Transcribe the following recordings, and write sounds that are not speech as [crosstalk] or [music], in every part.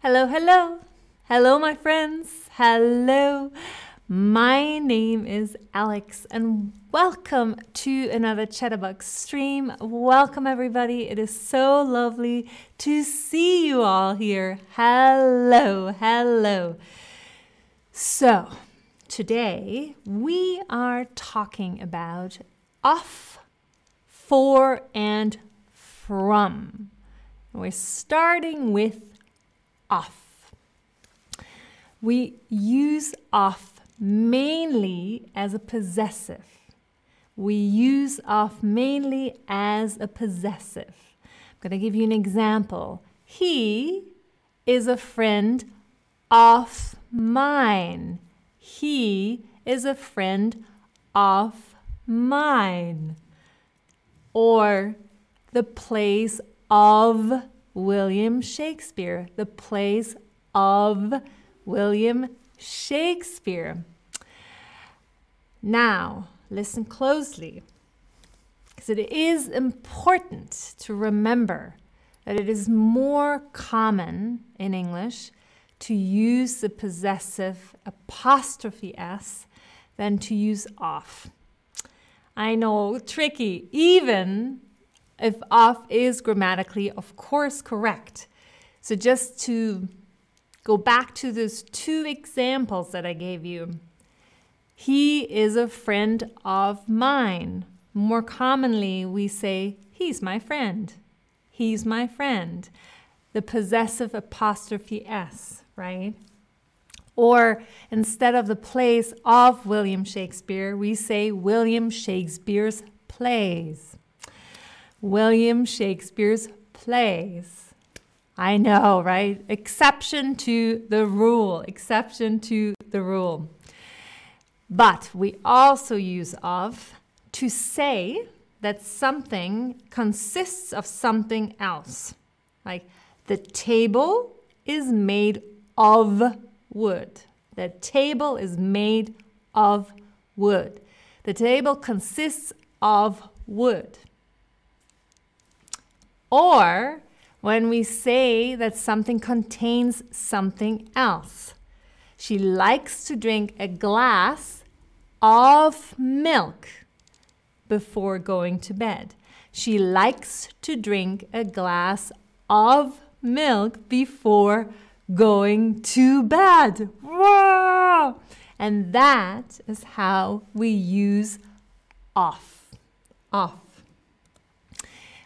Hello, hello. Hello, my friends. Hello. My name is Alex, and welcome to another Chatterbug stream. Welcome, everybody. It is so lovely to see you all here. Hello, hello. So, today we are talking about off, for, and from. We're starting with off. We use off mainly as a possessive. We use off mainly as a possessive. I'm going to give you an example. He is a friend of mine. He is a friend of mine. Or the place of William Shakespeare. The plays of William Shakespeare. Now, listen closely, because it is important to remember that it is more common in English to use the possessive apostrophe s than to use off. I know, tricky, even if off is grammatically, of course, correct. So just to go back to those two examples that I gave you. He is a friend of mine. More commonly, we say, he's my friend. He's my friend. The possessive apostrophe S, right? Or instead of the plays of William Shakespeare, we say William Shakespeare's plays. William Shakespeare's plays. I know, right? Exception to the rule, exception to the rule. But we also use of to say that something consists of something else. Like the table is made of wood. The table is made of wood. The table consists of wood. Or when we say that something contains something else. She likes to drink a glass of milk before going to bed. She likes to drink a glass of milk before going to bed. Whoa! And that is how we use off. Off.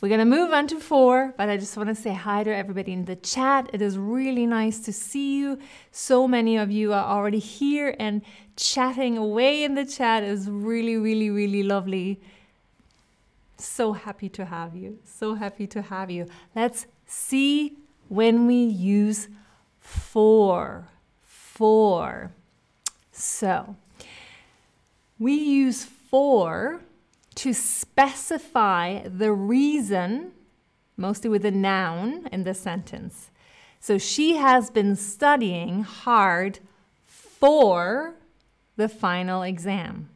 We're going to move on to for, but I just want to say hi to everybody in the chat. It is really nice to see you. So many of you are already here and chatting away in the chat is really, really, really lovely. So happy to have you. So happy to have you. Let's see when we use for. For. So, we use for to specify the reason, mostly with a noun in the sentence. So she has been studying hard for the final exam.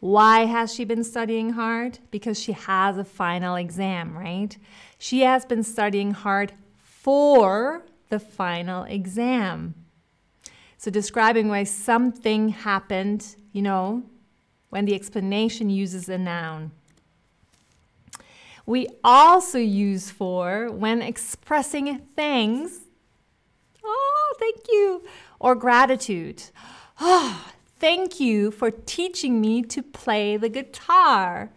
Why has she been studying hard? Because she has a final exam, right? She has been studying hard for the final exam. So, describing why something happened, you know, when the explanation uses a noun. We also use for when expressing thanks. Oh, thank you. Or gratitude. Oh, thank you for teaching me to play the guitar.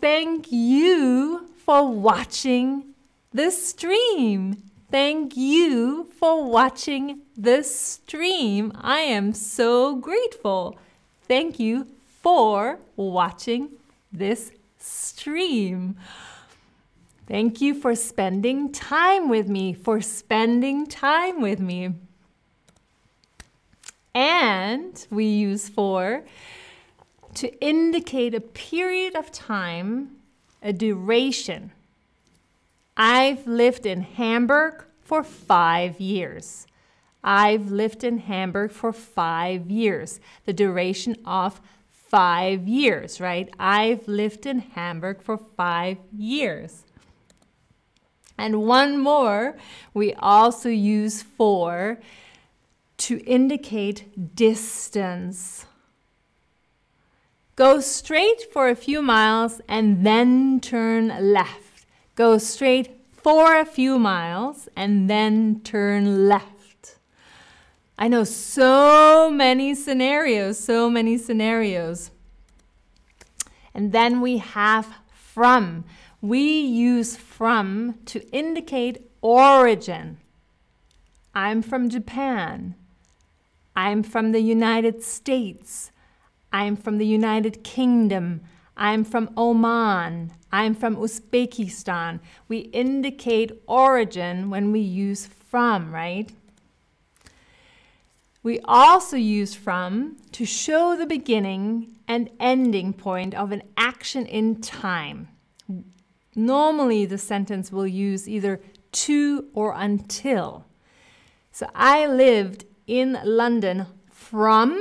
Thank you for watching the stream. Thank you for watching the stream. I am so grateful. Thank you for watching this stream. Thank you for spending time with me, for spending time with me. And we use for to indicate a period of time, a duration. I've lived in Hamburg for five years. I've lived in Hamburg for five years, the duration of five years, right? I've lived in Hamburg for five years. And one more, we also use for to indicate distance. Go straight for a few miles and then turn left. Go straight for a few miles and then turn left. I know so many scenarios, so many scenarios. And then we have from. We use from to indicate origin. I'm from Japan. I'm from the United States. I'm from the United Kingdom. I'm from Oman. I'm from Uzbekistan. We indicate origin when we use from, right? We also use from to show the beginning and ending point of an action in time. Normally, the sentence will use either to or until. So I lived in London from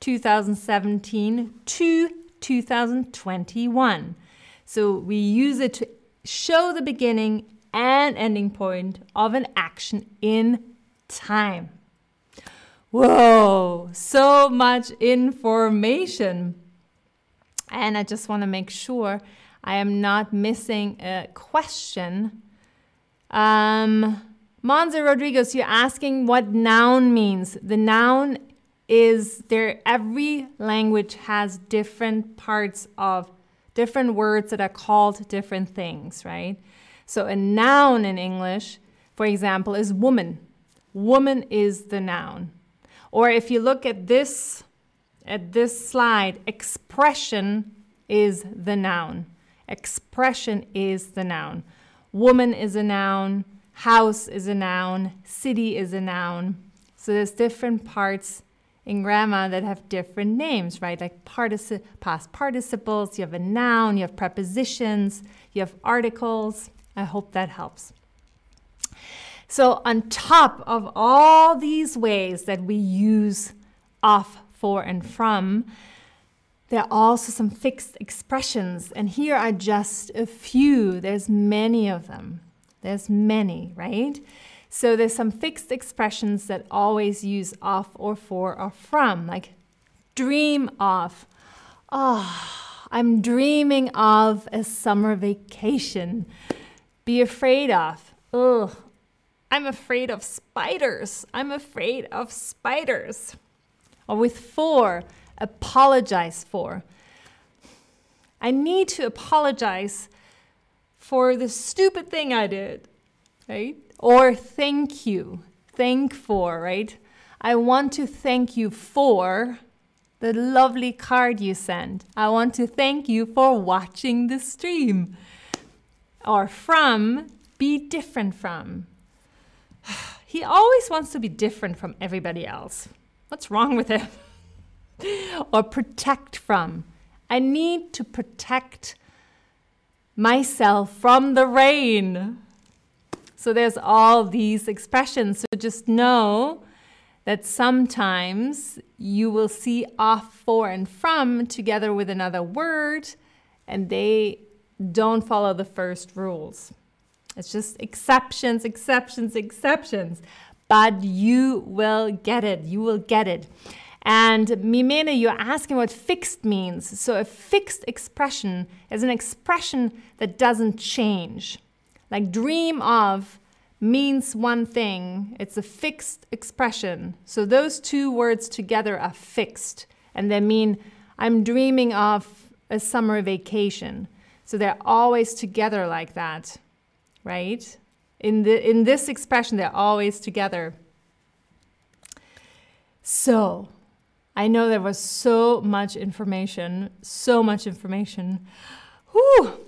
2017 to 2021. So we use it to show the beginning and ending point of an action in time. Whoa, so much information. And I just want to make sure I am not missing a question. Um, Monza Rodriguez, you're asking what noun means. The noun is there, every language has different parts of different words that are called different things, right? So a noun in English, for example, is woman. Woman is the noun. Or if you look at this at this slide, expression is the noun. Expression is the noun. Woman is a noun, house is a noun, city is a noun. So there's different parts in grammar that have different names, right? Like partici- past participles, you have a noun, you have prepositions, you have articles. I hope that helps. So, on top of all these ways that we use off, for, and from, there are also some fixed expressions, and here are just a few. There's many of them. There's many, right? So there's some fixed expressions that always use off, or for or from, like dream of. Oh, I'm dreaming of a summer vacation. Be afraid of. Ugh, I'm afraid of spiders. I'm afraid of spiders. Or with for, apologize for. I need to apologize for the stupid thing I did, right? Or thank you, thank for, right? I want to thank you for the lovely card you sent. I want to thank you for watching the stream. Or from, be different from. [sighs] He always wants to be different from everybody else. What's wrong with him? [laughs] or protect from. I need to protect myself from the rain. So there's all these expressions. So just know that sometimes you will see off, for, and from together with another word, and they don't follow the first rules. It's just exceptions, exceptions, exceptions. But you will get it. You will get it. And Mimene, you're asking what fixed means. So a fixed expression is an expression that doesn't change. Like dream of means one thing, it's a fixed expression. So those two words together are fixed and they mean I'm dreaming of a summer vacation. So they're always together like that, right? In, the, in this expression, they're always together. So, I know there was so much information, so much information. Whew!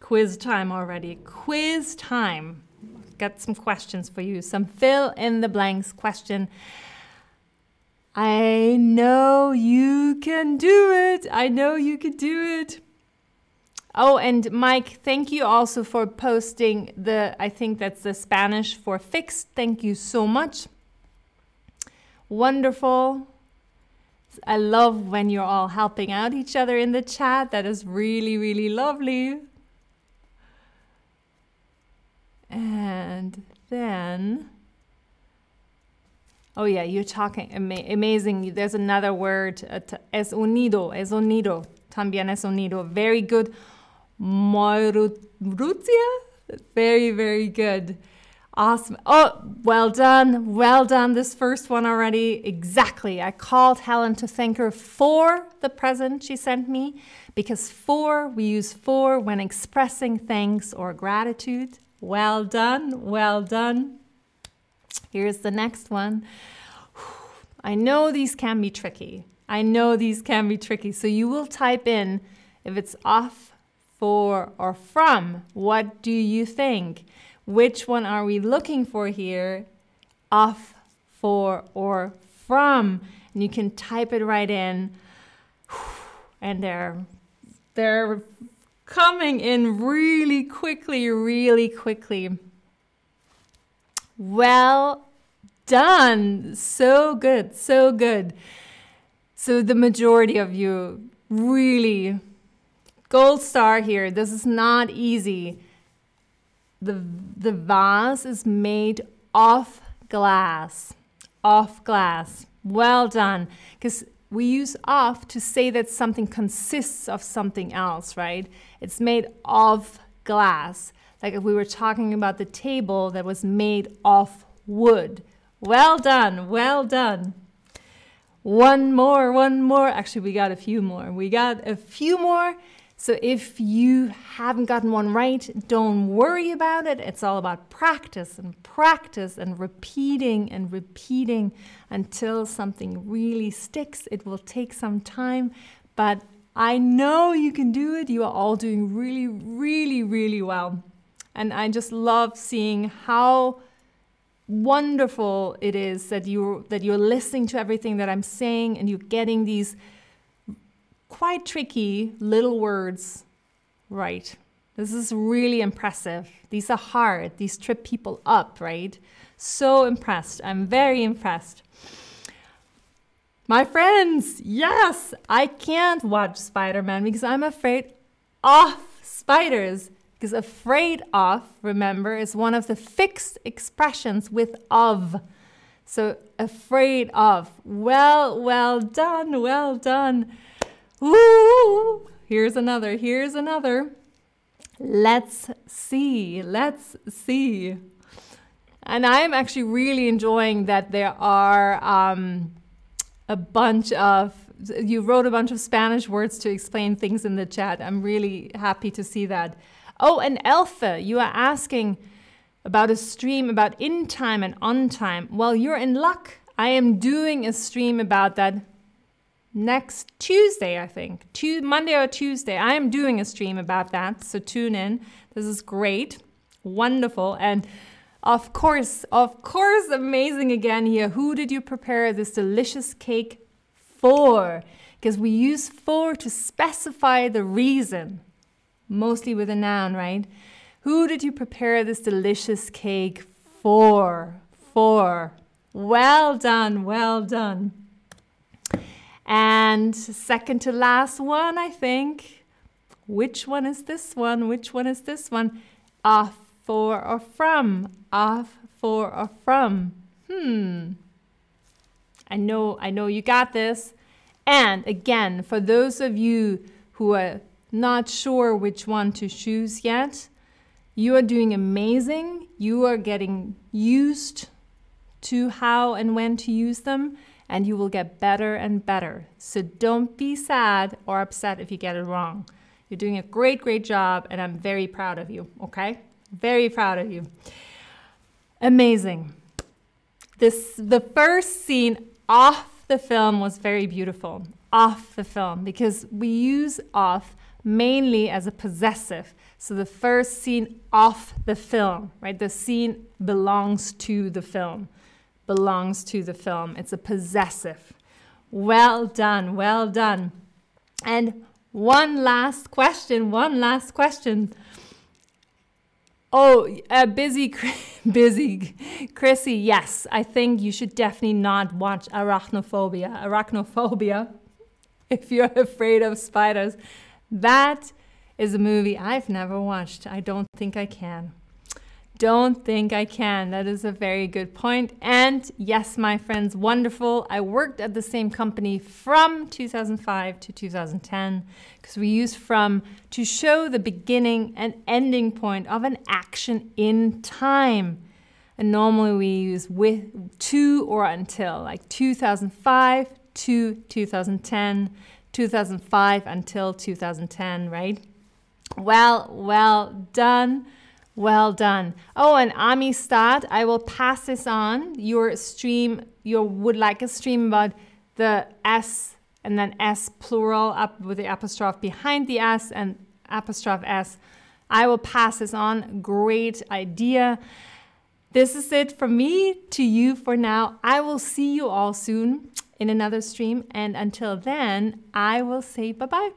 Quiz time already. Quiz time. Got some questions for you. Some fill in the blanks question. I know you can do it. I know you can do it. Oh, and Mike, thank you also for posting the, I think that's the Spanish for fixed. Thank you so much. Wonderful. I love when you're all helping out each other in the chat. That is really, really lovely. And then, oh yeah, you're talking ama- amazing. There's another word, uh, es unido, es unido, también es unido. Very good. Moirutia? Very, very good. Awesome. Oh, well done. Well done. This first one already. Exactly. I called Helen to thank her for the present she sent me because for, we use for when expressing thanks or gratitude. Well done. Well done. Here's the next one. I know these can be tricky. I know these can be tricky. So you will type in if it's off, for, or from. What do you think? Which one are we looking for here? Off, for, or from. And you can type it right in. [sighs] And they're they're coming in really quickly, really quickly. Well done. So good, so good. So the majority of you really gold star here. This is not easy. The the vase is made of glass of glass. Well done. Because we use of to say that something consists of something else right? It's made of glass. Like if we were talking about the table that was made of wood. Well done well done. One more one more. Actually we got a few more. We got a few more so if you haven't gotten one right, don't worry about it. It's all about practice and practice and repeating and repeating until something really sticks. It will take some time, but I know you can do it. You are all doing really, really, really well. And I just love seeing how wonderful it is that you that you're listening to everything that I'm saying and you're getting these quite tricky little words right. This is really impressive. These are hard. These trip people up, right? So impressed. I'm very impressed. My friends, yes, I can't watch Spider Man because I'm afraid of spiders. Because afraid of, remember, is one of the fixed expressions with of. So afraid of. Well, well done, well done. Ooh, here's another, here's another. Let's see, let's see. And I'm actually really enjoying that there are um, a bunch of, you wrote a bunch of Spanish words to explain things in the chat. I'm really happy to see that. Oh, and Alpha, you are asking about a stream about in time and on time. Well, you're in luck. I am doing a stream about that next Tuesday, I think. Tu- Monday or Tuesday. I am doing a stream about that, so tune in. This is great, wonderful, and of course, of course, amazing again here. Who did you prepare this delicious cake for? Because we use for to specify the reason, mostly with a noun, right? Who did you prepare this delicious cake for? For. Well done, well done. And second to last one, I think. Which one is this one? Which one is this one? Off, for, or from. Off, for, or from. Hmm. I know, I know you got this. And again, for those of you who are not sure which one to choose yet, you are doing amazing. You are getting used to how and when to use them and you will get better and better. So don't be sad or upset if you get it wrong. You're doing a great, great job, and I'm very proud of you, okay? Very proud of you. Amazing. This the first scene off the film was very beautiful. Off the film because we use off mainly as a possessive. So the first scene off the film, right? The scene belongs to the film belongs to the film. It's a possessive. Well done, well done. And one last question, one last question. Oh, uh, busy, [laughs] busy, Chrissy. Yes, I think you should definitely not watch Arachnophobia. Arachnophobia, [laughs] if you're afraid of spiders, that is a movie I've never watched. I don't think I can. Don't think I can. That is a very good point. And yes, my friends, wonderful. I worked at the same company from 2005 to 2010 because we use from to show the beginning and ending point of an action in time. And normally we use with, to, or until, like 2005 to 2010, 2005 until 2010, right? Well, well done. Well done. Oh, and Amistad, I will pass this on. Your stream, you would like a stream about the S and then S plural up with the apostrophe behind the S and apostrophe S. I will pass this on. Great idea. This is it from me to you for now. I will see you all soon in another stream. And until then, I will say bye bye.